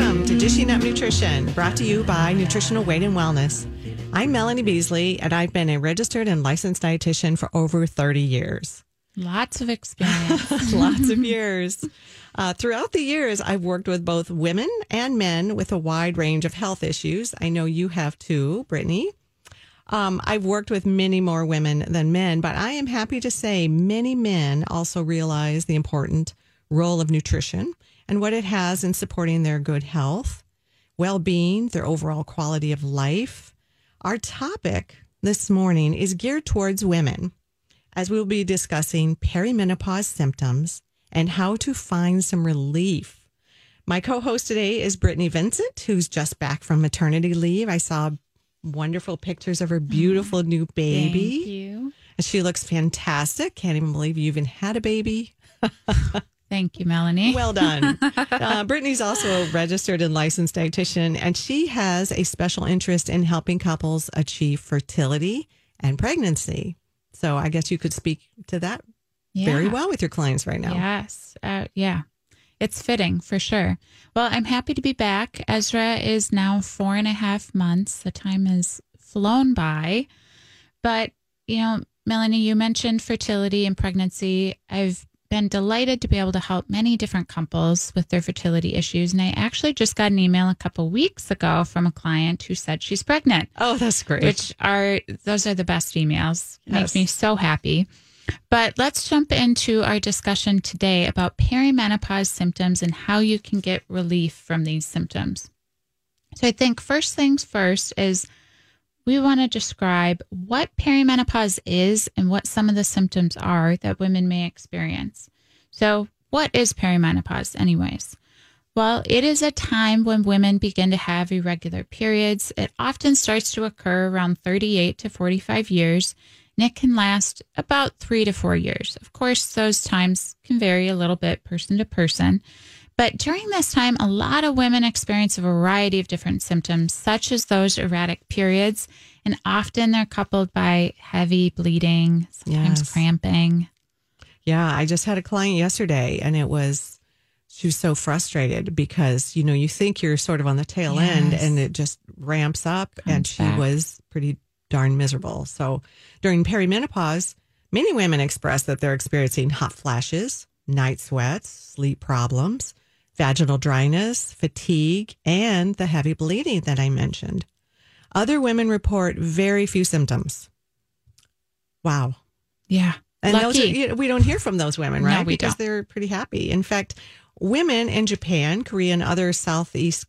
Welcome to Dishing Up Nutrition, brought to you by Nutritional Weight and Wellness. I'm Melanie Beasley, and I've been a registered and licensed dietitian for over 30 years. Lots of experience. Lots of years. Uh, throughout the years, I've worked with both women and men with a wide range of health issues. I know you have too, Brittany. Um, I've worked with many more women than men, but I am happy to say many men also realize the important role of nutrition and what it has in supporting their good health, well being, their overall quality of life. Our topic this morning is geared towards women as we will be discussing perimenopause symptoms and how to find some relief. My co host today is Brittany Vincent, who's just back from maternity leave. I saw wonderful pictures of her mm-hmm. beautiful new baby. Thank you. And she looks fantastic. Can't even believe you even had a baby. Thank you, Melanie. Well done. uh, Brittany's also a registered and licensed dietitian, and she has a special interest in helping couples achieve fertility and pregnancy. So I guess you could speak to that very well with your clients right now. Yes. Uh, yeah. It's fitting for sure. Well, I'm happy to be back. Ezra is now four and a half months. The time has flown by. But, you know, Melanie, you mentioned fertility and pregnancy. I've been delighted to be able to help many different couples with their fertility issues. And I actually just got an email a couple weeks ago from a client who said she's pregnant. Oh, that's great. which are those are the best emails. Yes. Makes me so happy. But let's jump into our discussion today about perimenopause symptoms and how you can get relief from these symptoms. So I think first things first is we want to describe what perimenopause is and what some of the symptoms are that women may experience. So, what is perimenopause, anyways? Well, it is a time when women begin to have irregular periods. It often starts to occur around 38 to 45 years, and it can last about three to four years. Of course, those times can vary a little bit person to person. But during this time, a lot of women experience a variety of different symptoms, such as those erratic periods, and often they're coupled by heavy bleeding, sometimes Yes. cramping. Yeah, I just had a client yesterday and it was she was so frustrated because you know you think you're sort of on the tail end and it just ramps up and she back. was pretty darn miserable. So during perimenopause, many women express that they're experiencing hot flashes, night sweats, sleep problems, vaginal dryness, fatigue, and the heavy bleeding that I mentioned. Other women report very few symptoms. Wow. Yeah. And those are, we don't hear from those women, No, right? we because don't. they're pretty happy. In fact, women in Japan, Korea, and other Southeast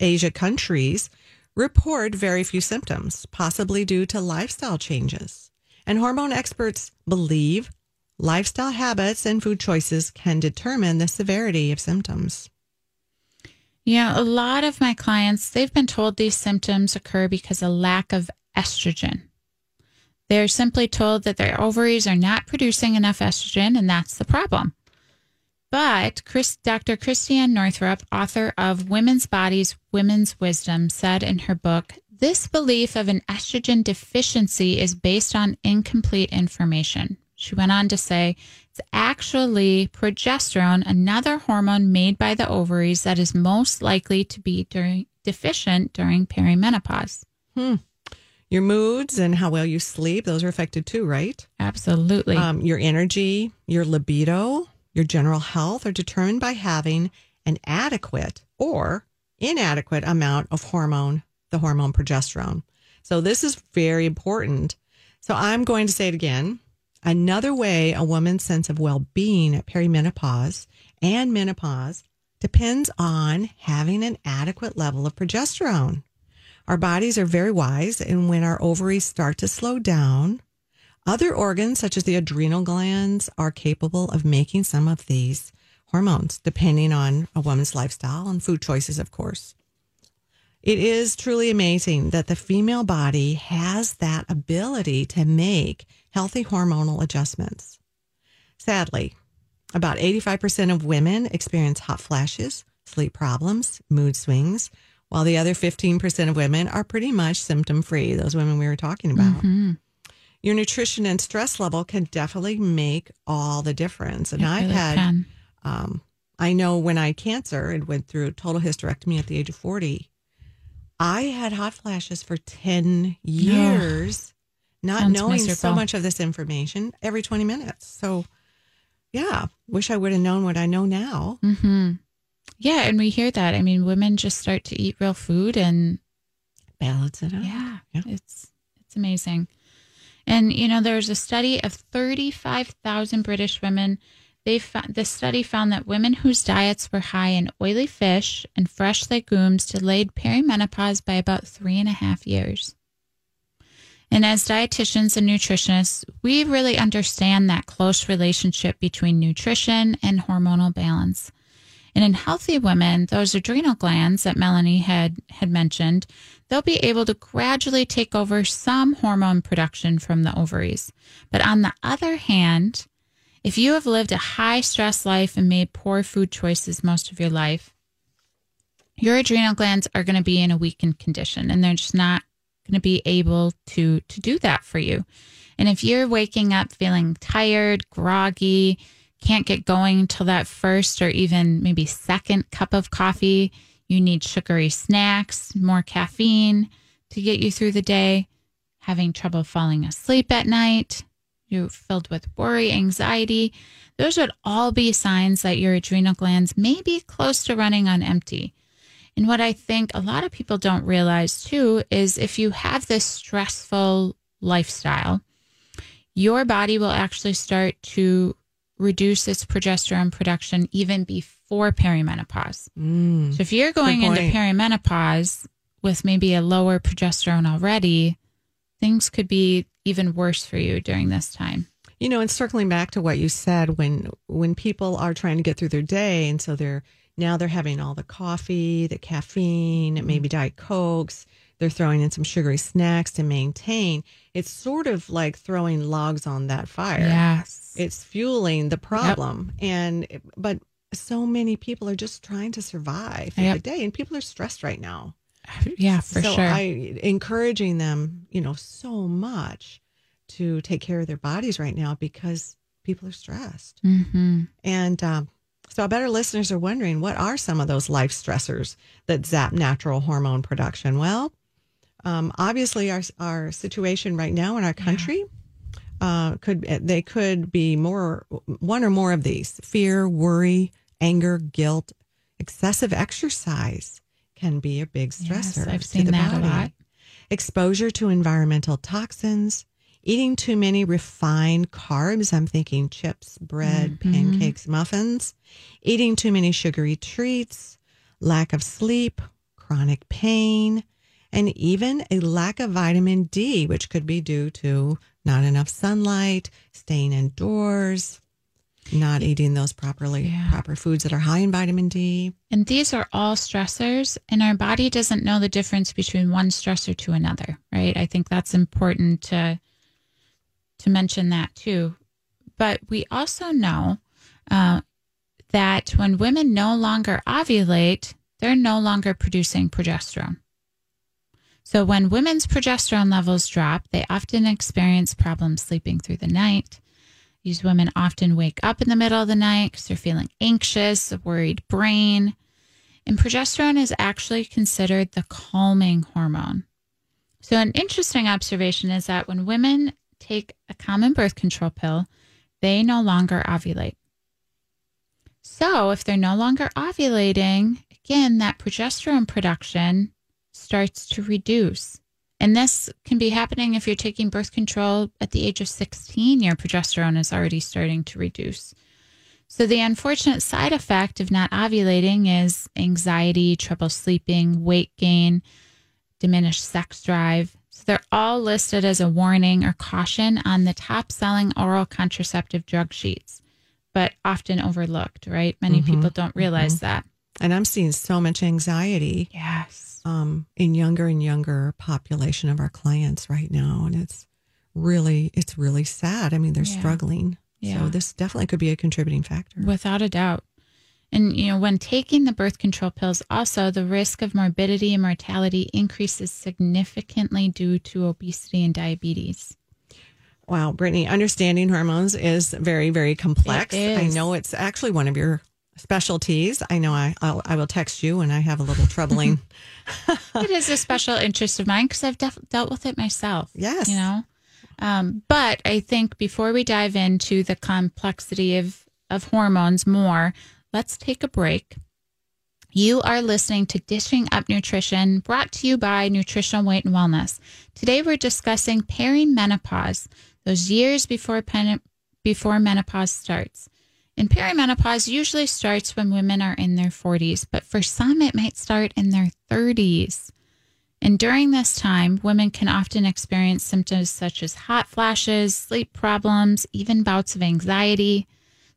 Asia countries report very few symptoms, possibly due to lifestyle changes. And hormone experts believe lifestyle habits and food choices can determine the severity of symptoms. Yeah, a lot of my clients, they've been told these symptoms occur because of lack of estrogen. They're simply told that their ovaries are not producing enough estrogen, and that's the problem. But Chris, Dr. Christiane Northrup, author of Women's Bodies, Women's Wisdom, said in her book, this belief of an estrogen deficiency is based on incomplete information. She went on to say, it's actually progesterone, another hormone made by the ovaries that is most likely to be during, deficient during perimenopause. Your moods and how well you sleep, those are affected too, right? Absolutely. Um, your energy, your libido, your general health are determined by having an adequate or inadequate amount of hormone, the hormone progesterone. So this is very important. So I'm going to say it again. Another way a woman's sense of well-being at perimenopause and menopause depends on having an adequate level of progesterone. Our bodies are very wise, and when our ovaries start to slow down, other organs, such as the adrenal glands, are capable of making some of these hormones, depending on a woman's lifestyle and food choices, of course. It is truly amazing that the female body has that ability to make healthy hormonal adjustments. Sadly, about 85% of women experience hot flashes, sleep problems, mood swings, while the other 15% of women are pretty much symptom free, those women we were talking about. Your nutrition and stress level can definitely make all the difference. And It I've really had, um, I know when I had cancer and went through total hysterectomy at the age of 40, I had hot flashes for 10 years, not Sounds knowing so much of this information every 20 minutes. So, yeah, wish I would have known what I know now. hmm Yeah, and we hear that. I mean, women just start to eat real food, and Balance it out. yeah, Yeah. it's it's amazing. And you know, there was a study of thirty five thousand British women. They found the study found that women whose diets were high in oily fish and fresh legumes delayed perimenopause by about three and a half years. And as dietitians and nutritionists, we really understand that close relationship between nutrition and hormonal balance. And in healthy women, those adrenal glands that Melanie had, had mentioned, they'll be able to gradually take over some hormone production from the ovaries. But on the other hand, if you have lived a high stress life and made poor food choices most of your life, your adrenal glands are going to be in a weakened condition and they're just not going to be able to to do that for you. And if you're waking up feeling tired, groggy, can't get going till that first or even maybe second cup of coffee, you need sugary snacks, more caffeine to get you through the day, having trouble falling asleep at night, you're filled with worry, anxiety, those would all be signs that your adrenal glands may be close to running on empty. And what I think a lot of people don't realize too is if you have this stressful lifestyle, your body will actually start to reduce its progesterone production even before perimenopause. Mm. So if you're going into perimenopause with maybe a lower progesterone already, things could be even worse for you during this time. You know, and circling back to what you said, when when people are trying to get through their day, and so they're now they're having all the coffee, the caffeine, maybe diet cokes. They're throwing in some sugary snacks to maintain. It's sort of like throwing logs on that fire. Yes. It's fueling the problem, and but so many people are just trying to survive Yep. the day, and people are stressed right now. yeah, for so sure. I encouraging them, you know, so much to take care of their bodies right now because people are stressed. hmm And um, so I bet our listeners are wondering what are some of those life stressors that zap natural hormone production? Well, um, obviously our our situation right now in our country uh, could they could be more one or more of these: fear, worry, anger, guilt, excessive exercise can be a big stressor. Yes. I've seen that a lot. Exposure to environmental toxins, eating too many refined carbs. I'm thinking chips, bread, Mm-hmm. pancakes, muffins. Eating too many sugary treats, lack of sleep, chronic pain, and even a lack of vitamin D, which could be due to not enough sunlight, staying indoors, not eating those properly Yeah. proper foods that are high in vitamin D. And these are all stressors, and our body doesn't know the difference between one stressor to another, right? I think that's important to to mention that too. But we also know uh, that when women no longer ovulate, they're no longer producing progesterone. So when women's progesterone levels drop, they often experience problems sleeping through the night. These women often wake up in the middle of the night because they're feeling anxious, a worried brain. And progesterone is actually considered the calming hormone. So, an interesting observation is that when women take a common birth control pill, they no longer ovulate. So, if they're no longer ovulating, again, that progesterone production starts to reduce. And this can be happening if you're taking birth control at the age of 16, your progesterone is already starting to reduce. So, the unfortunate side effect of not ovulating is anxiety, trouble sleeping, weight gain, diminished sex drive. So, they're all listed as a warning or caution on the top selling oral contraceptive drug sheets, but often overlooked, right? Many people don't realize that. And I'm seeing so much anxiety Yes. um, in younger and younger population of our clients right now, and it's really it's really sad. I mean, they're Yeah. struggling. Yeah. So this definitely could be a contributing factor. Without a doubt. And, you know, when taking the birth control pills, also the risk of morbidity and mortality increases significantly due to obesity and diabetes. Wow, Brittany, understanding hormones is very, very complex. I know it's actually one of your specialties. I know I I'll, I will text you when I have a little troubling. it is a special interest of mine because I've def- dealt with it myself. Yes. You know? Um, but I think before we dive into the complexity of, of hormones more, let's take a break. You are listening to Dishing Up Nutrition, brought to you by Nutritional Weight and Wellness. Today we're discussing perimenopause, those years before pen- before menopause starts. And perimenopause usually starts when women are in their 40s, but for some it might start in their 30s. And during this time, women can often experience symptoms such as hot flashes, sleep problems, even bouts of anxiety.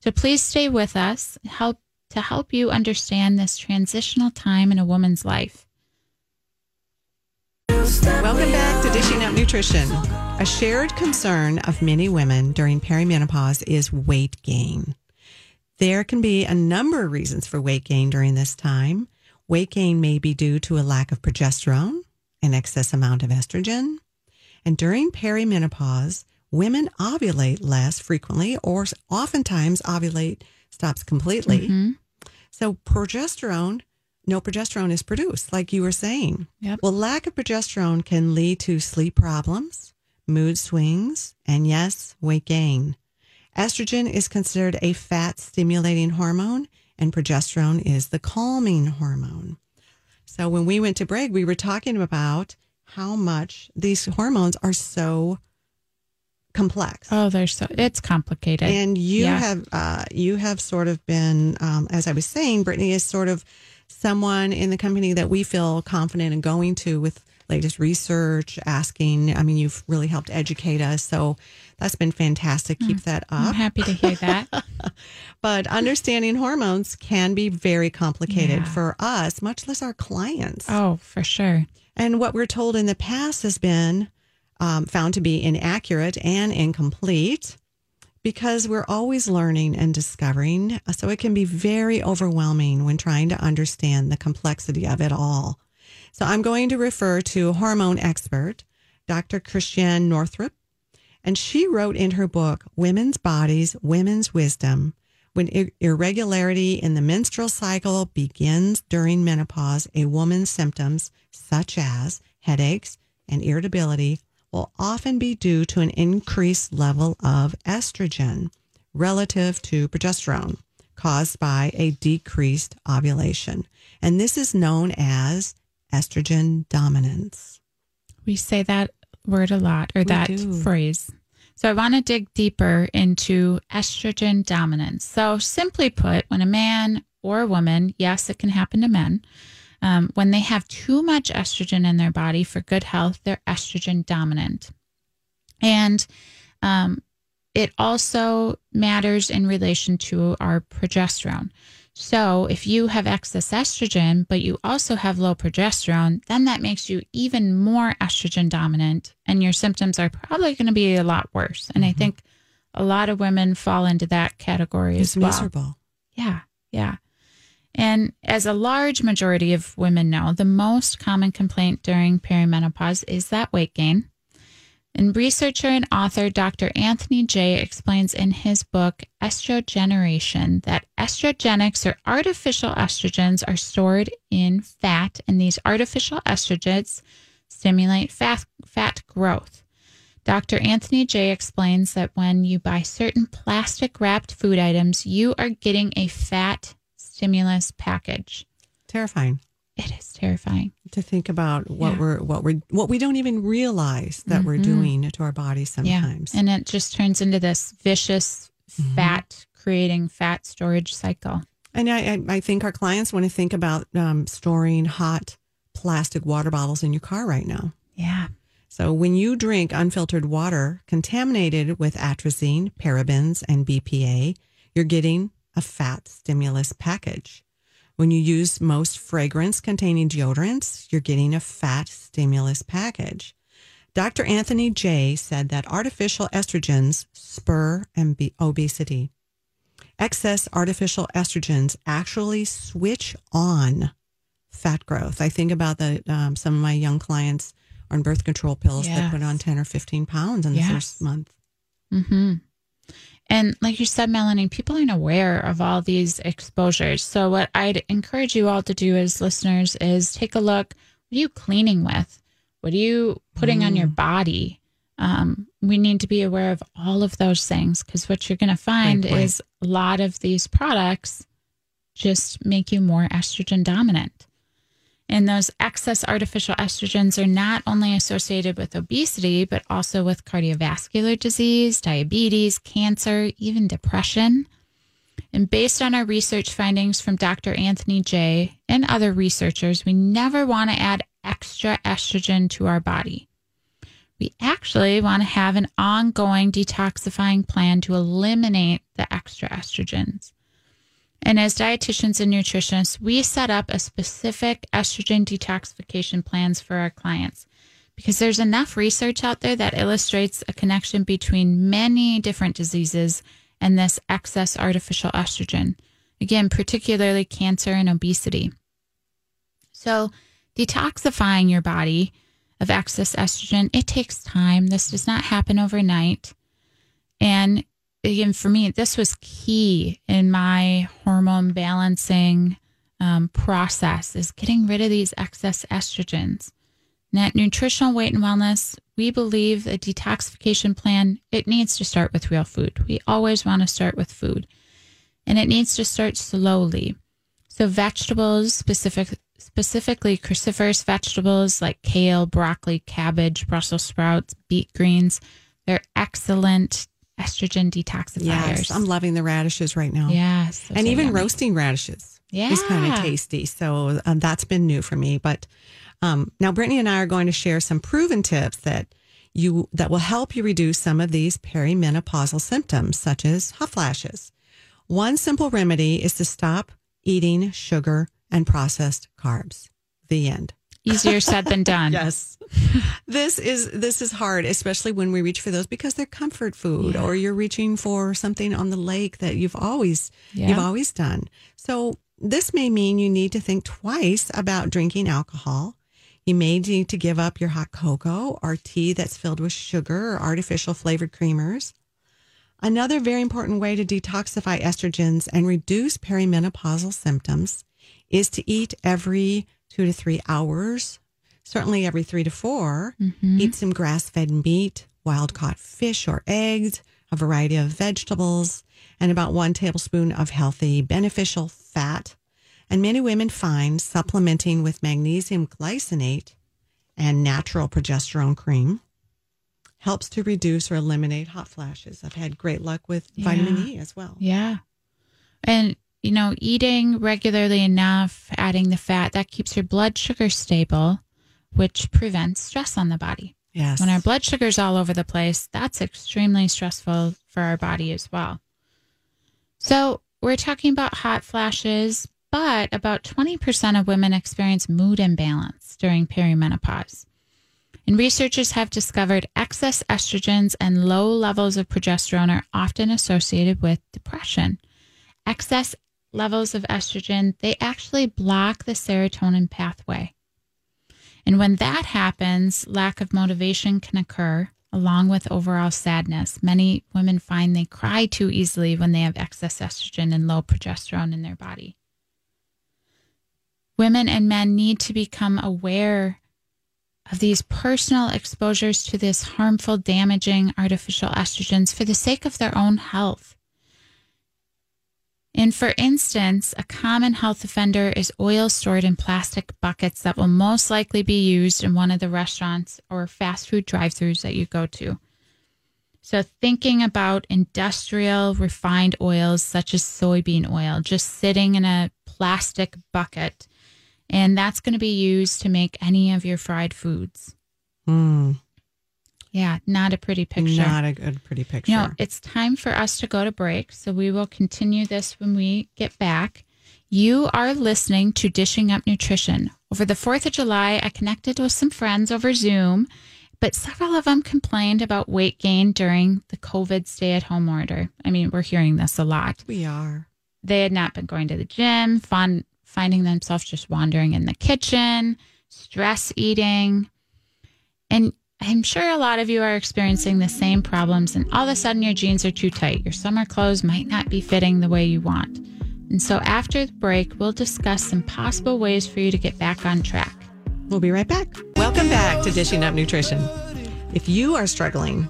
So please stay with us help to help you understand this transitional time in a woman's life. Welcome back to Dishing Up Nutrition. A shared concern of many women during perimenopause is weight gain. There can be a number of reasons for weight gain during this time. Weight gain may be due to a lack of progesterone, an excess amount of estrogen. And during perimenopause, women ovulate less frequently or oftentimes ovulate stops completely. Mm-hmm. So progesterone, no progesterone is produced, like you were saying. Yep. Well, lack of progesterone can lead to sleep problems, mood swings, and yes, weight gain. Estrogen is considered a fat stimulating hormone, and progesterone is the calming hormone. So when we went to break, we were talking about how much these hormones are so complex. Oh, there's so it's complicated. And you Yeah. have uh, you have sort of been, um, as I was saying, Brittany is sort of someone in the company that we feel confident in going to with latest research, asking. I mean, you've really helped educate us, so that's been fantastic. Keep that up. I'm happy to hear that. But understanding hormones can be very complicated Yeah. for us, much less our clients. oh, for sure. And what we're told in the past has been um, found to be inaccurate and incomplete because we're always learning and discovering. So it can be very overwhelming when trying to understand the complexity of it all. So I'm going to refer to hormone expert, Dr. Christiane Northrup, and she wrote in her book, Women's Bodies, Women's Wisdom, when ir- irregularity in the menstrual cycle begins during menopause, a woman's symptoms, such as headaches and irritability, will often be due to an increased level of estrogen relative to progesterone caused by a decreased ovulation. And this is known as estrogen dominance. We say that word a lot or We that do. phrase. So I want to dig deeper into estrogen dominance. So simply put, when a man or a woman, yes, it can happen to men, um, when they have too much estrogen in their body for good health, they're estrogen dominant. And um, it also matters in relation to our progesterone. So, if you have excess estrogen, but you also have low progesterone, then that makes you even more estrogen dominant, and your symptoms are probably going to be a lot worse. And I think a lot of women fall into that category It's as well. miserable. Yeah, yeah. And as a large majority of women know, the most common complaint during perimenopause is that weight gain. And researcher and author Dr. Anthony Jay explains in his book Estrogeneration that estrogenics or artificial estrogens are stored in fat, and these artificial estrogens stimulate fat, fat growth. Dr. Anthony Jay explains that when you buy certain plastic wrapped food items, you are getting a fat stimulus package. Terrifying It is terrifying. to think about what Yeah. we're what we're what we don't even realize that we're doing to our bodies sometimes. Yeah. And it just turns into this vicious fat creating fat storage cycle. And I, I, I think our clients want to think about um, storing hot plastic water bottles in your car right now. Yeah. So when you drink unfiltered water contaminated with atrazine, parabens, and BPA, you're getting a fat stimulus package. When you use most fragrance containing deodorants, you're getting a fat stimulus package. Dr. Anthony Jay said that artificial estrogens spur obesity. Excess artificial estrogens actually switch on fat growth. I think about the um, some of my young clients on birth control pills that put on 10 or 15 pounds in the Yes. first month. Mm-hmm. And like you said, Melanie, people aren't aware of all these exposures. So what I'd encourage you all to do as listeners is take a look. What are you cleaning with? What are you putting on your body? Um, we need to be aware of all of those things because what you're going to find is a lot of these products just make you more estrogen dominant. And those excess artificial estrogens are not only associated with obesity, but also with cardiovascular disease, diabetes, cancer, even depression. And based on our research findings from Dr. Anthony Jay. and other researchers, we never want to add extra estrogen to our body. We actually want to have an ongoing detoxifying plan to eliminate the extra estrogens. And as dietitians and nutritionists, we set up a specific estrogen detoxification plans for our clients because there's enough research out there that illustrates a connection between many different diseases and this excess artificial estrogen. Again, particularly cancer and obesity. So, detoxifying your body of excess estrogen, it takes time. This does not happen overnight. And again, for me, this was key in my hormone balancing um, process is getting rid of these excess estrogens. And at Nutritional Weight and Wellness, we believe a detoxification plan, it needs to start with real food. We always want to start with food. And it needs to start slowly. So vegetables, specific, specifically cruciferous vegetables like kale, broccoli, cabbage, Brussels sprouts, beet greens, they're excellent estrogen detoxifiers. Yes, I'm loving the radishes right now. Yes. and even yummy. roasting radishes Yeah, is kind of tasty. So um, that's been new for me. But um, now Brittany and I are going to share some proven tips that you that will help you reduce some of these perimenopausal symptoms, such as hot flashes. One simple remedy is to stop eating sugar and processed carbs. The end. Easier said than done. Yes. this is this is hard, especially when we reach for those because they're comfort food or you're reaching for something on the lake that you've always Yeah. you've always done. So this may mean you need to think twice about drinking alcohol. You may need to give up your hot cocoa or tea that's filled with sugar or artificial flavored creamers. Another very important way to detoxify estrogens and reduce perimenopausal symptoms is to eat every two to three hours, certainly every three to 4 mm-hmm. Eat some grass fed meat, wild caught fish or eggs, a variety of vegetables, and about one tablespoon of healthy, beneficial fat. And many women find supplementing with magnesium glycinate and natural progesterone cream helps to reduce or eliminate hot flashes. I've had great luck with vitamin E as well. Yeah. And, you know, eating regularly enough, adding the fat, that keeps your blood sugar stable, which prevents stress on the body. Yes. When our blood sugar's all over the place, that's extremely stressful for our body as well. So, we're talking about hot flashes, but about 20% of women experience mood imbalance during perimenopause. And researchers have discovered excess estrogens and low levels of progesterone are often associated with depression. Excess levels of estrogen, they actually block the serotonin pathway. And when that happens, lack of motivation can occur along with overall sadness. Many women find they cry too easily when they have excess estrogen and low progesterone in their body. Women and men need to become aware of these personal exposures to this harmful, damaging artificial estrogens for the sake of their own health. And for instance, a common health offender is oil stored in plastic buckets that will most likely be used in one of the restaurants or fast food drive throughs that you go to. So, thinking about industrial refined oils such as soybean oil just sitting in a plastic bucket, and that's going to be used to make any of your fried foods. Mm, Yeah, not a pretty picture. not a good, pretty picture. Know, it's time for us to go to break. So we will continue this when we get back. You are listening to Dishing Up Nutrition. Over the 4th of July, I connected with some friends over Zoom, but several of them complained about weight gain during the COVID stay at home order. I mean, we're hearing this a lot. We are. They had not been going to the gym, fun, finding themselves just wandering in the kitchen, stress eating. And I'm sure a lot of you are experiencing the same problems, and all of a sudden your jeans are too tight. Your summer clothes might not be fitting the way you want. And so after the break, we'll discuss some possible ways for you to get back on track. We'll be right back. Welcome back to Dishing Up Nutrition. If you are struggling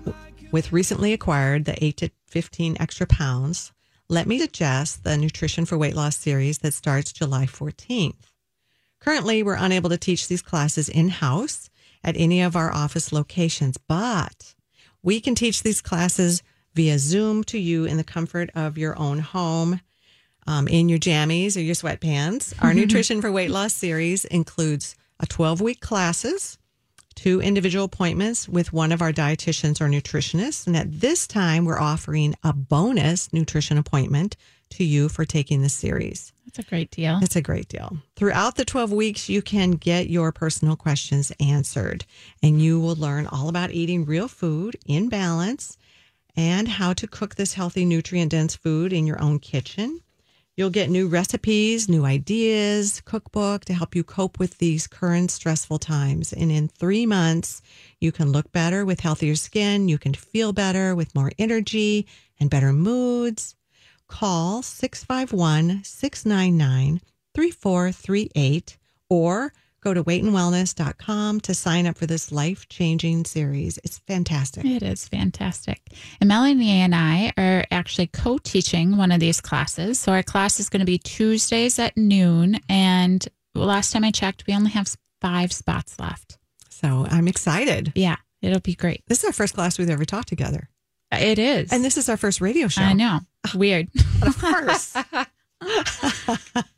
with recently acquired the 8 to 15 extra pounds, let me suggest the Nutrition for Weight Loss series that starts July 14th. Currently, we're unable to teach these classes in house at any of our office locations, but we can teach these classes via Zoom to you in the comfort of your own home, um, in your jammies or your sweatpants. Our Nutrition for Weight Loss series includes a 12 week classes, two individual appointments with one of our dietitians or nutritionists. And at this time, we're offering a bonus nutrition appointment to you for taking the series. That's a great deal. It's a great deal. Throughout the 12 weeks, you can get your personal questions answered, and you will learn all about eating real food in balance and how to cook this healthy, nutrient dense food in your own kitchen. You'll get new recipes, new ideas, cookbook to help you cope with these current stressful times. And in three months, you can look better with healthier skin. You can feel better with more energy and better moods. Call 651 699 3438 or go to weightandwellness.com to sign up for this life changing series. It's fantastic. It is fantastic. And Melanie and I are actually co teaching one of these classes. So our class is going to be Tuesdays at noon. And last time I checked, we only have five spots left. So I'm excited. Yeah, it'll be great. This is our first class we've ever taught together. It is. And this is our first radio show. I know. Weird. Of course.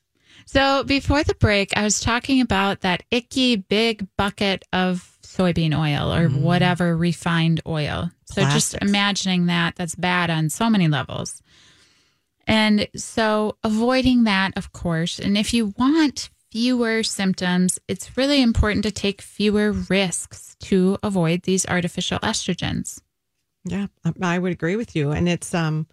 So before the break, I was talking about that icky big bucket of soybean oil or mm. whatever refined oil. So just imagining that, that's bad on so many levels. And so avoiding that, of course. And if you want fewer symptoms, it's really important to take fewer risks to avoid these artificial estrogens. Yeah, I- would agree with you. And it's um,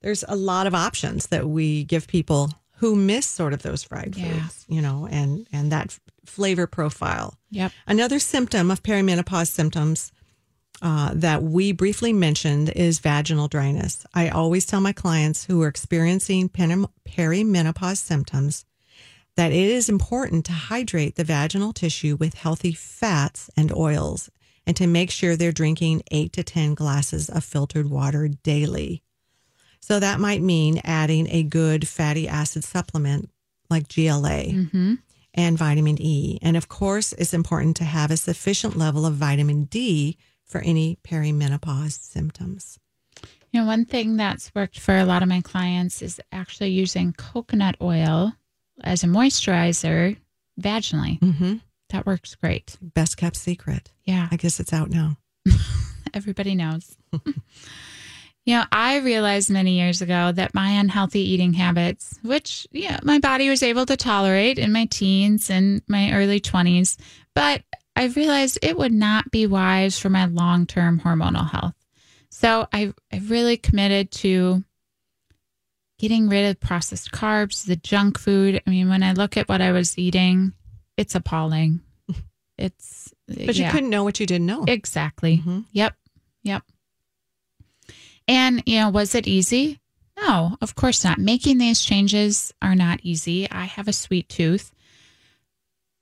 there's a lot of options that we give people who miss sort of those fried Yeah. foods, you know, and and that flavor profile. Yep. Another symptom of perimenopause symptoms uh, that we briefly mentioned is vaginal dryness. I always tell my clients who are experiencing perimenopause symptoms that it is important to hydrate the vaginal tissue with healthy fats and oils and to make sure they're drinking eight to 10 glasses of filtered water daily. So that might mean adding a good fatty acid supplement like GLA Mm-hmm. and vitamin E. And of course, it's important to have a sufficient level of vitamin D for any perimenopause symptoms. You know, one thing that's worked for a lot of my clients is actually using coconut oil as a moisturizer vaginally. Mm-hmm. That works great. Best kept secret. Yeah, I guess it's out now. everybody knows. you know, I realized many years ago that my unhealthy eating habits, which yeah, my body was able to tolerate in my teens and my early 20s, but I realized it would not be wise for my long-term hormonal health. So I I really committed to getting rid of processed carbs, the junk food. I mean, when I look at what I was eating, it's appalling. It's But you couldn't know what you didn't know. Exactly. Mhm. Yep. Yep. And, you know, was it easy? No, of course not. Making these changes are not easy. I have a sweet tooth,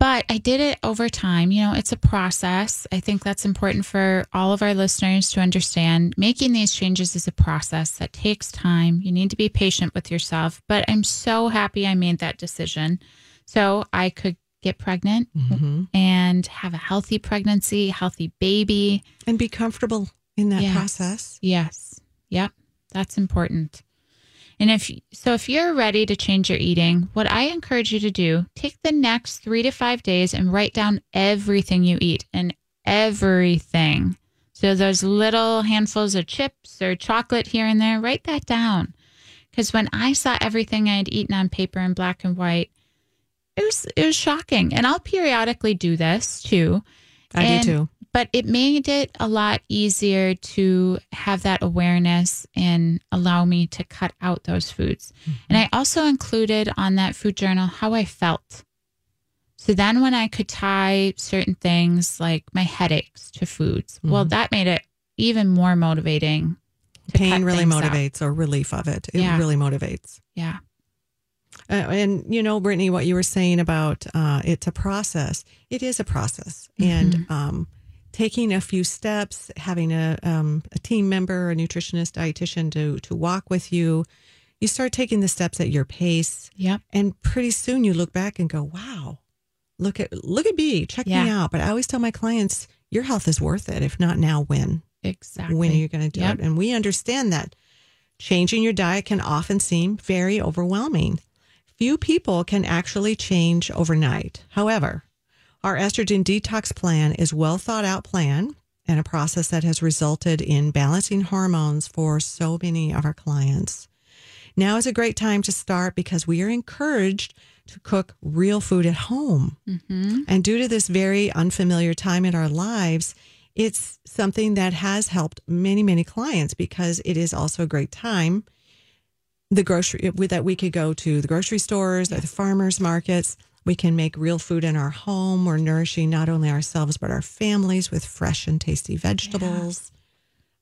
but I did it over time. You know, it's a process. I think that's important for all of our listeners to understand. Making these changes is a process that takes time. You need to be patient with yourself, but I'm so happy I made that decision so I could get pregnant hmm and have a healthy pregnancy, healthy baby. And be comfortable in that Yes. process. Yes. Yep. That's important. And if so, if you're ready to change your eating, what I encourage you to do, take the next three to five days and write down everything you eat and everything. So those little handfuls of chips or chocolate here and there, write that down. Because when I saw everything I had eaten on paper in black and white, it was it was shocking. And I'll periodically do this too. I And- do too. But it made it a lot easier to have that awareness and allow me to cut out those foods. And I also included on that food journal how I felt. So then when I could tie certain things like my headaches to foods, well, mm-hmm. that made it even more motivating. Pain really things out. motivates or relief of it. It Yeah. really motivates. Yeah. Uh, and you know, Brittany, what you were saying about uh, it's a process. It is a process, and um, taking a few steps, having a um, a team member, a nutritionist, dietitian to to walk with you. You start taking the steps at your pace, Yep. and pretty soon you look back and go, "Wow, look at look at me, check me out." But I always tell my clients, "Your health is worth it. If not now, when? Exactly. When are you going to do Yep. it?" And we understand that changing your diet can often seem very overwhelming. Few people can actually change overnight. However, our estrogen detox plan is well thought out plan and a process that has resulted in balancing hormones for so many of our clients. Now is a great time to start because we are encouraged to cook real food at home. Mm-hmm. And due to this very unfamiliar time in our lives, it's something that has helped many, many clients because it is also a great time. The grocery that we could go to the grocery stores or the farmers markets. We can make real food in our home. We're nourishing not only ourselves but our families with fresh and tasty vegetables.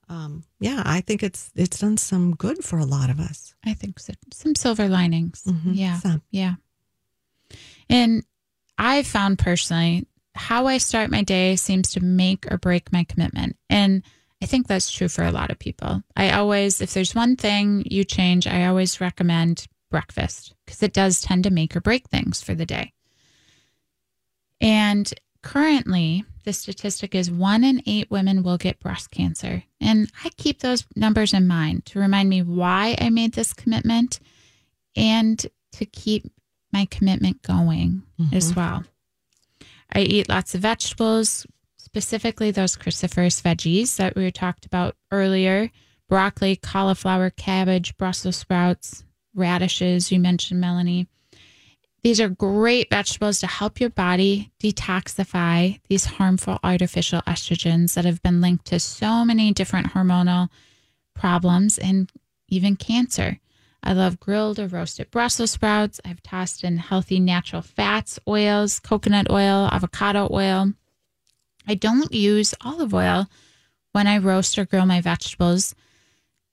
Um, yeah, I think it's it's done some good for a lot of us. I think so. Some silver linings. Yeah. some. Yeah. And I found personally how I start my day seems to make or break my commitment. And I think that's true for a lot of people. I always, if there's one thing you change, I always recommend breakfast because it does tend to make or break things for the day. And currently, the statistic is one in eight women will get breast cancer. And I keep those numbers in mind to remind me why I made this commitment and to keep my commitment going as mm-hmm. well. I eat lots of vegetables, specifically those cruciferous veggies that we talked about earlier broccoli, cauliflower, cabbage, Brussels sprouts, radishes, you mentioned, Melanie. These are great vegetables to help your body detoxify these harmful artificial estrogens that have been linked to so many different hormonal problems and even cancer. I love grilled or roasted Brussels sprouts. I've tossed in healthy natural fats, oils, coconut oil, avocado oil. I don't use olive oil when I roast or grill my vegetables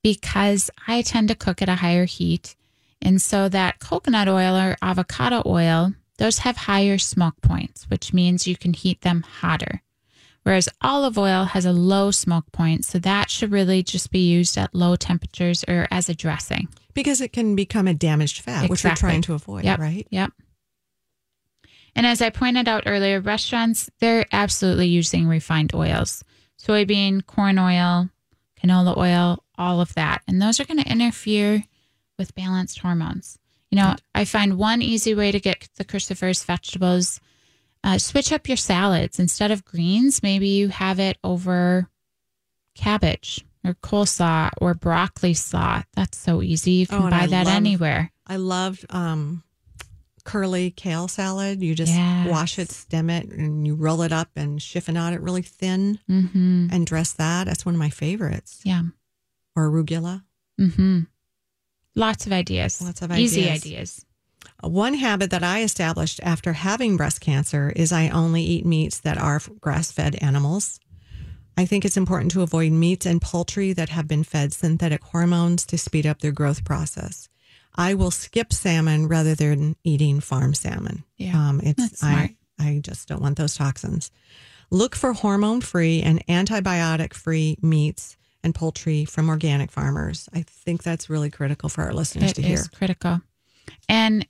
because I tend to cook at a higher heat. And so that coconut oil or avocado oil, those have higher smoke points, which means you can heat them hotter. Whereas olive oil has a low smoke point, so that should really just be used at low temperatures or as a dressing. Because it can become a damaged fat, which we're trying to avoid, Yep. right? Yep. And as I pointed out earlier, restaurants, they're absolutely using refined oils soybean, corn oil, canola oil, all of that. And those are going to interfere with balanced hormones. You know, I find one easy way to get the cruciferous vegetables uh, switch up your salads. Instead of greens, maybe you have it over cabbage or coleslaw or broccoli slaw. That's so easy. You can Oh, buy I that love- anywhere. I loved um, curly kale salad. You just Yes. wash it, stem it, and you roll it up and chiffonade it really thin Mm-hmm. and dress that. That's one of my favorites. Yeah. Or arugula. Mm-hmm. Lots of ideas. Lots of Easy ideas. ideas. One habit that I established after having breast cancer is I only eat meats that are grass fed animals. I think it's important to avoid meats and poultry that have been fed synthetic hormones to speed up their growth process. I will skip salmon rather than eating farm salmon. Yeah, um, it's. I I just don't want those toxins. Look for hormone free and antibiotic free meats and poultry from organic farmers. I think that's really critical for our listeners It to hear. is critical. And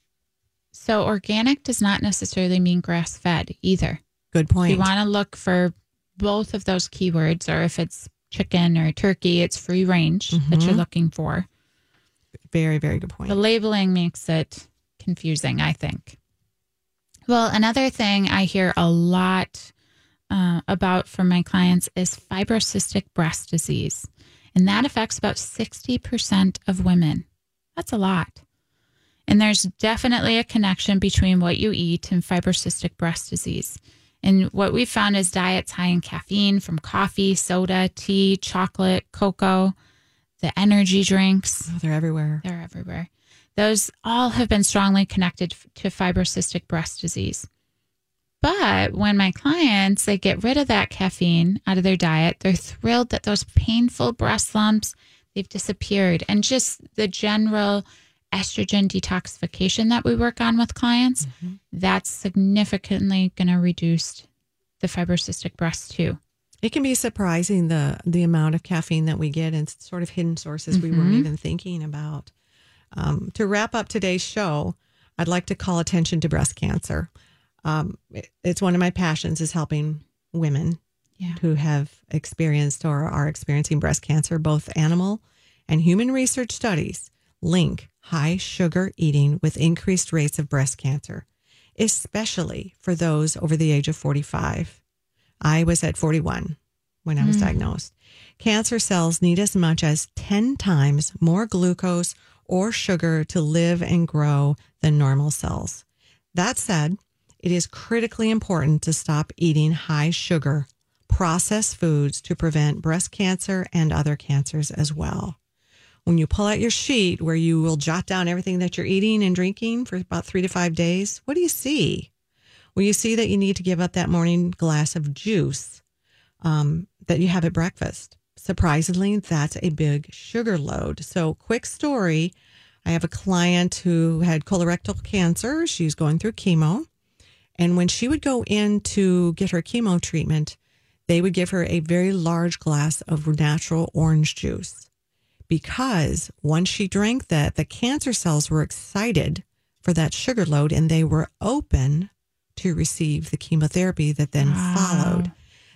so organic does not necessarily mean grass fed either. Good point. You want to look for both of those keywords, or if it's chicken or turkey, it's free range that Mm-hmm. you're looking for. Very very good point. The labeling makes it confusing, I think. Well, another thing I hear a lot uh, about from my clients is fibrocystic breast disease. And that affects about 60% of women. That's a lot. And there's definitely a connection between what you eat and fibrocystic breast disease. And what we found is diets high in caffeine from coffee, soda, tea, chocolate, cocoa, the energy drinks. Oh, they're everywhere. They're everywhere. Those all have been strongly connected to fibrocystic breast disease. But when my clients they get rid of that caffeine out of their diet, they're thrilled that those painful breast lumps they've disappeared and just the general estrogen detoxification that we work on with clients, mm-hmm. that's significantly going to reduce the fibrocystic breast too. It can be surprising the the amount of caffeine that we get and sort of hidden sources mm-hmm. we weren't mm-hmm. even thinking about. Um, to wrap up today's show, I'd like to call attention to breast cancer. Um, it, it's one of my passions is helping women yeah. who have experienced or are experiencing breast cancer. Both animal and human research studies link high sugar eating with increased rates of breast cancer, especially for those over the age of 45. I was at 41 when I was mm. diagnosed. Cancer cells need as much as 10 times more glucose or sugar to live and grow than normal cells. That said, it is critically important to stop eating high sugar, processed foods to prevent breast cancer and other cancers as well when you pull out your sheet where you will jot down everything that you're eating and drinking for about three to five days, what do you see? Well, you see that you need to give up that morning glass of juice um, that you have at breakfast. Surprisingly, that's a big sugar load. So, quick story I have a client who had colorectal cancer. She's going through chemo. And when she would go in to get her chemo treatment, they would give her a very large glass of natural orange juice because once she drank that, the cancer cells were excited for that sugar load and they were open to receive the chemotherapy that then wow. followed.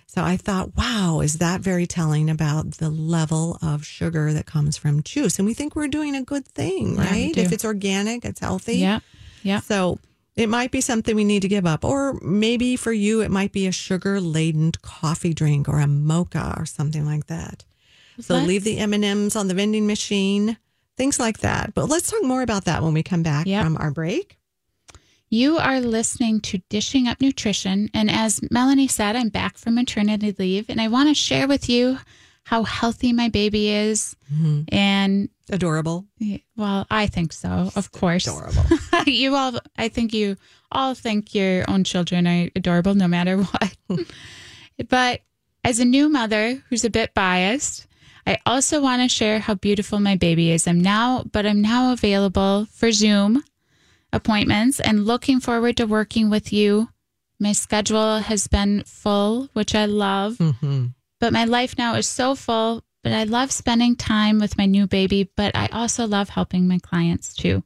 So I thought, wow, is that very telling about the level of sugar that comes from juice? And we think we're doing a good thing, right? Yeah, if it's organic, it's healthy. Yeah. Yeah. So it might be something we need to give up. Or maybe for you, it might be a sugar laden coffee drink or a mocha or something like that. So let's, leave the M&Ms on the vending machine, things like that. But let's talk more about that when we come back yep. from our break. You are listening to Dishing Up Nutrition. And as Melanie said, I'm back from maternity leave and I want to share with you how healthy my baby is mm-hmm. and adorable. Well, I think so, of course. Adorable. you all, I think you all think your own children are adorable no matter what. but as a new mother who's a bit biased, I also want to share how beautiful my baby is. I'm now, but I'm now available for Zoom appointments and looking forward to working with you. My schedule has been full, which I love, mm-hmm. but my life now is so full. But I love spending time with my new baby, but I also love helping my clients too.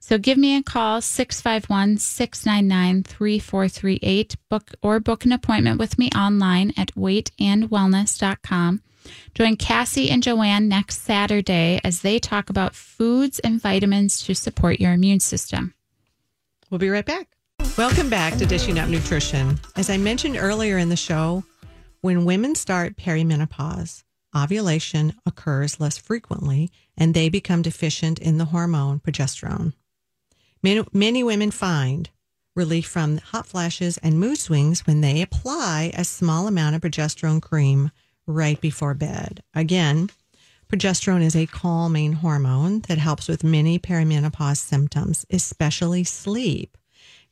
So give me a call, 651 699 3438, book or book an appointment with me online at weightandwellness.com. Join Cassie and Joanne next Saturday as they talk about foods and vitamins to support your immune system. We'll be right back. Welcome back to Dishing Up Nutrition. As I mentioned earlier in the show, when women start perimenopause, ovulation occurs less frequently and they become deficient in the hormone progesterone. Many, many women find relief from hot flashes and mood swings when they apply a small amount of progesterone cream right before bed. Again, progesterone is a calming hormone that helps with many perimenopause symptoms, especially sleep.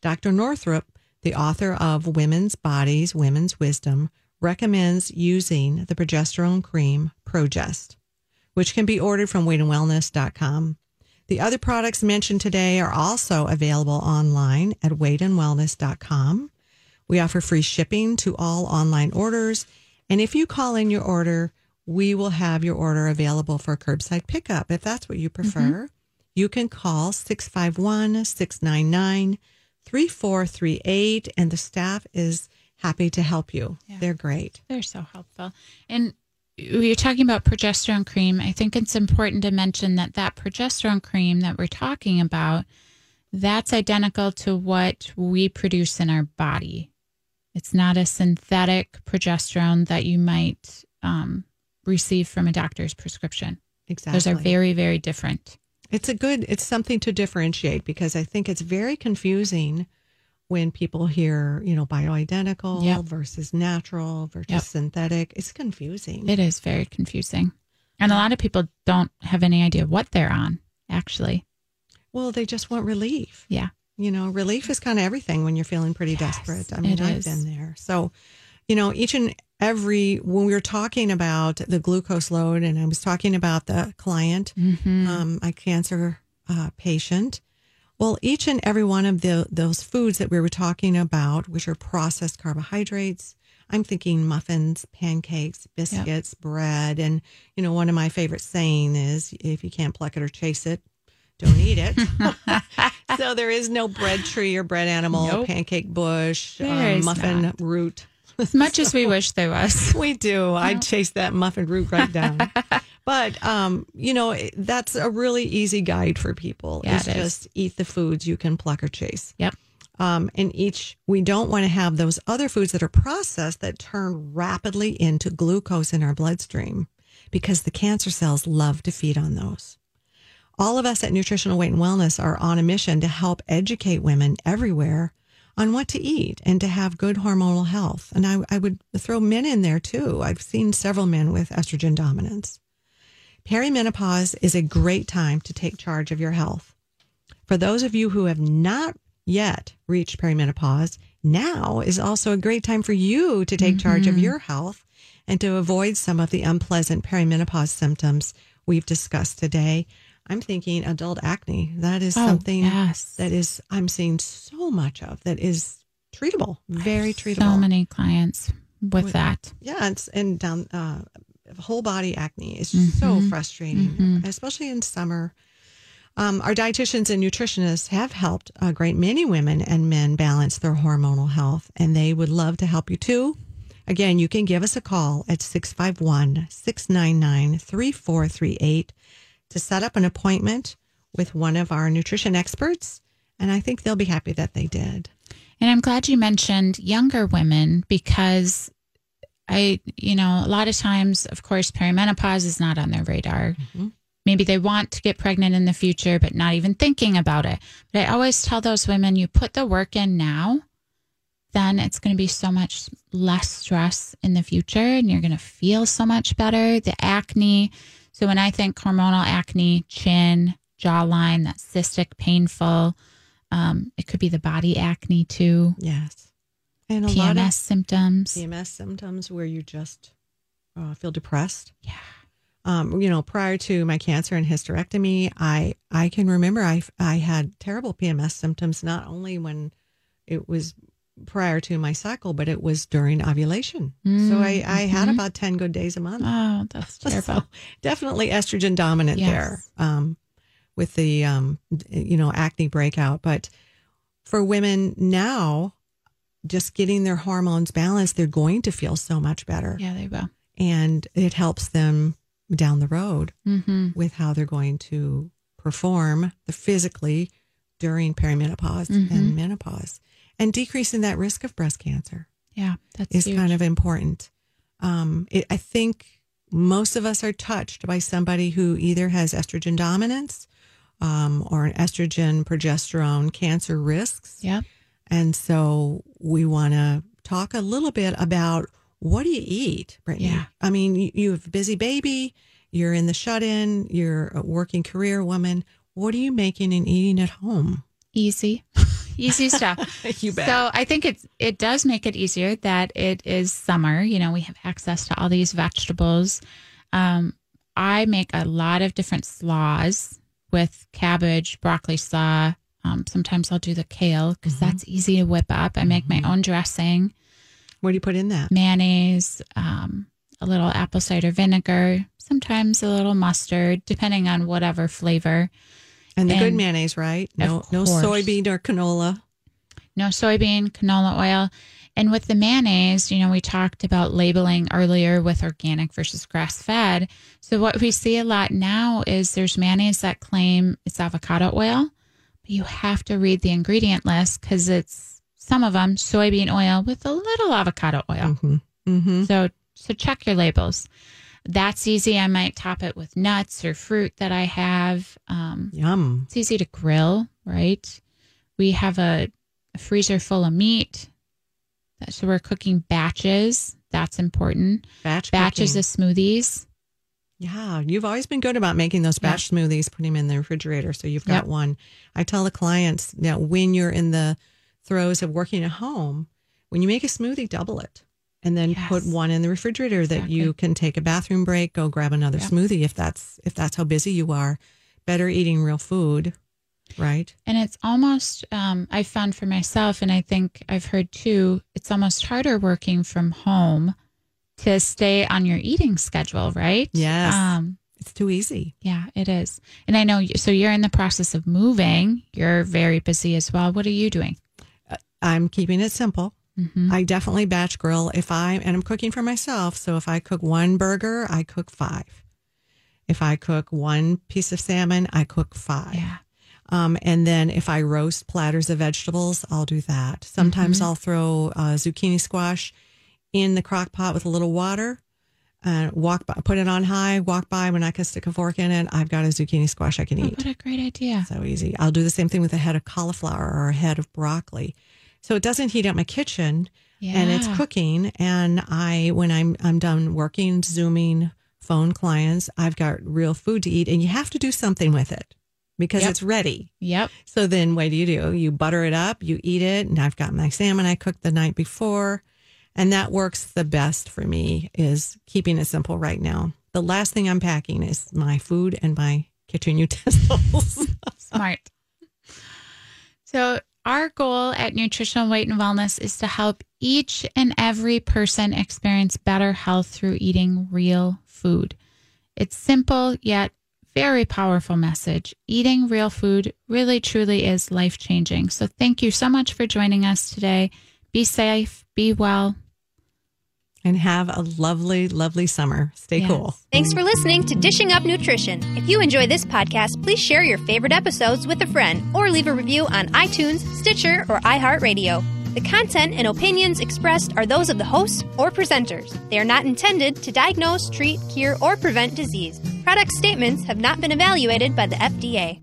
Dr. Northrup, the author of Women's Bodies, Women's Wisdom, recommends using the progesterone cream Progest, which can be ordered from weightandwellness.com. The other products mentioned today are also available online at weightandwellness.com. We offer free shipping to all online orders and if you call in your order, we will have your order available for curbside pickup. If that's what you prefer, mm-hmm. you can call 651 699 3438, and the staff is happy to help you. Yeah. They're great. They're so helpful. And you're talking about progesterone cream. I think it's important to mention that that progesterone cream that we're talking about, that's identical to what we produce in our body. It's not a synthetic progesterone that you might um, receive from a doctor's prescription. Exactly. Those are very, very different. It's a good, it's something to differentiate because I think it's very confusing when people hear, you know, bioidentical Yep. versus natural versus Yep. synthetic. It's confusing. It is very confusing. And a lot of people don't have any idea what they're on, actually. well, they just want relief. Yeah. You know, relief is kind of everything when you're feeling pretty desperate. I mean, I've is. been there. So, you know, each and every, when we were talking about the glucose load, and I was talking about the client, Mm-hmm. um, my cancer uh, patient, well, each and every one of the, those foods that we were talking about, which are processed carbohydrates, I'm thinking muffins, pancakes, biscuits, bread. And, you know, one of my favorite saying is if you can't pluck it or chase it, don't eat it. so there is no bread tree or bread animal, Nope. pancake bush, um, muffin not. root. As much as we wish there was. We do. I'd chase that muffin root right down. but um, you know, that's a really easy guide for people. Yeah, is it is. just eat the foods you can pluck or chase. Yep. Um, and each we don't want to have those other foods that are processed that turn rapidly into glucose in our bloodstream because the cancer cells love to feed on those. All of us at Nutritional Weight and Wellness are on a mission to help educate women everywhere on what to eat and to have good hormonal health. And I, I would throw men in there too. I've seen several men with estrogen dominance. Perimenopause is a great time to take charge of your health. For those of you who have not yet reached perimenopause, now is also a great time for you to take charge of mm-hmm. your health and to avoid some of the unpleasant perimenopause symptoms we've discussed today. I'm thinking adult acne. That is Oh, something yes. that is I'm seeing so much of that is treatable, very treatable. So many clients with that. Yeah, it's and down uh, whole body acne is so frustrating, especially in summer. Um, our dietitians and nutritionists have helped a great many women and men balance their hormonal health, and they would love to help you too. Again, you can give us a call at 651 699 3438 to set up an appointment with one of our nutrition experts. And I think they'll be happy that they did. And I'm glad you mentioned younger women because I, you know, a lot of times, of course, perimenopause is not on their radar. Mm-hmm. Maybe they want to get pregnant in the future, but not even thinking about it. But I always tell those women, you put the work in now, then it's going to be so much less stress in the future and you're going to feel so much better. The acne. So when I think hormonal acne, chin, jawline, that's cystic, painful, um, it could be the body acne too, Yes. And a lot of PMS symptoms. PMS symptoms where you just uh, feel depressed. Yeah. Um, you know, prior to my cancer and hysterectomy, I I can remember I I had terrible PMS symptoms not only when it was prior to my cycle, but it was during ovulation. so I I had about ten good days a month. Oh, that's terrible. So definitely estrogen dominant Yes. there um, with the um, you know acne breakout. But for women now, just getting their hormones balanced, they're going to feel so much better, yeah, they will. and it helps them down the road hmm with how they're going to perform the physically during perimenopause Mm-hmm. and menopause, and decreasing that risk of breast cancer Yeah, that's is huge. kind of important. Um, it, I think most of us are touched by somebody who either has estrogen dominance um, or an estrogen progesterone cancer risks. Yeah, And so we want to talk a little bit about what do you eat, Brittany? Yeah. I mean, you, you have a busy baby, you're in the shut in, you're a working career woman. What are you making and eating at home? Easy, easy stuff. You bet. So I think it's it does make it easier that it is summer. You know, we have access to all these vegetables. Um, I make a lot of different slaws with cabbage, broccoli slaw. Um, sometimes I'll do the kale because Mm-hmm. that's easy to whip up. I make my own dressing. What do you put in that? mayonnaise, um, a little apple cider vinegar, sometimes a little mustard, depending on whatever flavor. And the good mayonnaise, right? No, no soybean or canola. No soybean, canola oil. And with the mayonnaise, you know, we talked about labeling earlier with organic versus grass fed. So, what we see a lot now is there's mayonnaise that claim it's avocado oil, but you have to read the ingredient list because it's some of them soybean oil with a little avocado oil. Mm-hmm. Mm-hmm. So so check your labels. That's easy. I might top it with nuts or fruit that I have. Um, Yum. it's easy to grill, right? We have a, a freezer full of meat. That- So we're cooking batches. That's important. Batch Batches cooking. of smoothies. Yeah, you've always been good about making those batch smoothies, putting them in the refrigerator. So you've got Yep. one. I tell the clients that when you're in the throes of working at home, when you make a smoothie, double it. And then Yes. put one in the refrigerator that you can take a bathroom break, go grab another Yep. smoothie if that's if that's how busy you are. Better eating real food, right? And it's almost, um, I found for myself, and I think I've heard too, it's almost harder working from home to stay on your eating schedule, right? Yes. Um, It's too easy. yeah, it is. And I know, you- so you're in the process of moving. You're very busy as well. What are you doing? I'm keeping it simple. Mhm. I definitely batch grill if I and I'm cooking for myself. So if I cook one burger, I cook five. If I cook one piece of salmon, I cook five. Yeah. Um, and then if I roast platters of vegetables, I'll do that. Sometimes Mm-hmm. I'll throw uh, zucchini squash in the crock pot with a little water. And walk by, put it on high, walk by when I can stick a fork in it. I've got a zucchini squash I can Oh, eat. what a great idea. So easy. I'll do the same thing with a head of cauliflower or a head of broccoli. So it doesn't heat up my kitchen and it's cooking. And I, when I'm, I'm done working, zooming, phone clients, I've got real food to eat and you have to do something with it because Yep. it's ready. Yep. So then what do you do? You butter it up, you eat it. And I've got my salmon I cooked the night before. And that works the best for me is keeping it simple right now. The last thing I'm packing is my food and my kitchen utensils. Smart. So, our goal at Nutritional Weight and Wellness is to help each and every person experience better health through eating real food. It's simple yet very powerful message. Eating real food really truly is life changing. So, thank you so much for joining us today. Be safe, be well. And have a lovely, lovely summer. Stay Yes. cool. Thanks for listening to Dishing Up Nutrition. If you enjoy this podcast, please share your favorite episodes with a friend or leave a review on iTunes, Stitcher, or iHeartRadio. The content and opinions expressed are those of the hosts or presenters. They are not intended to diagnose, treat, cure, or prevent disease. Product statements have not been evaluated by the FDA.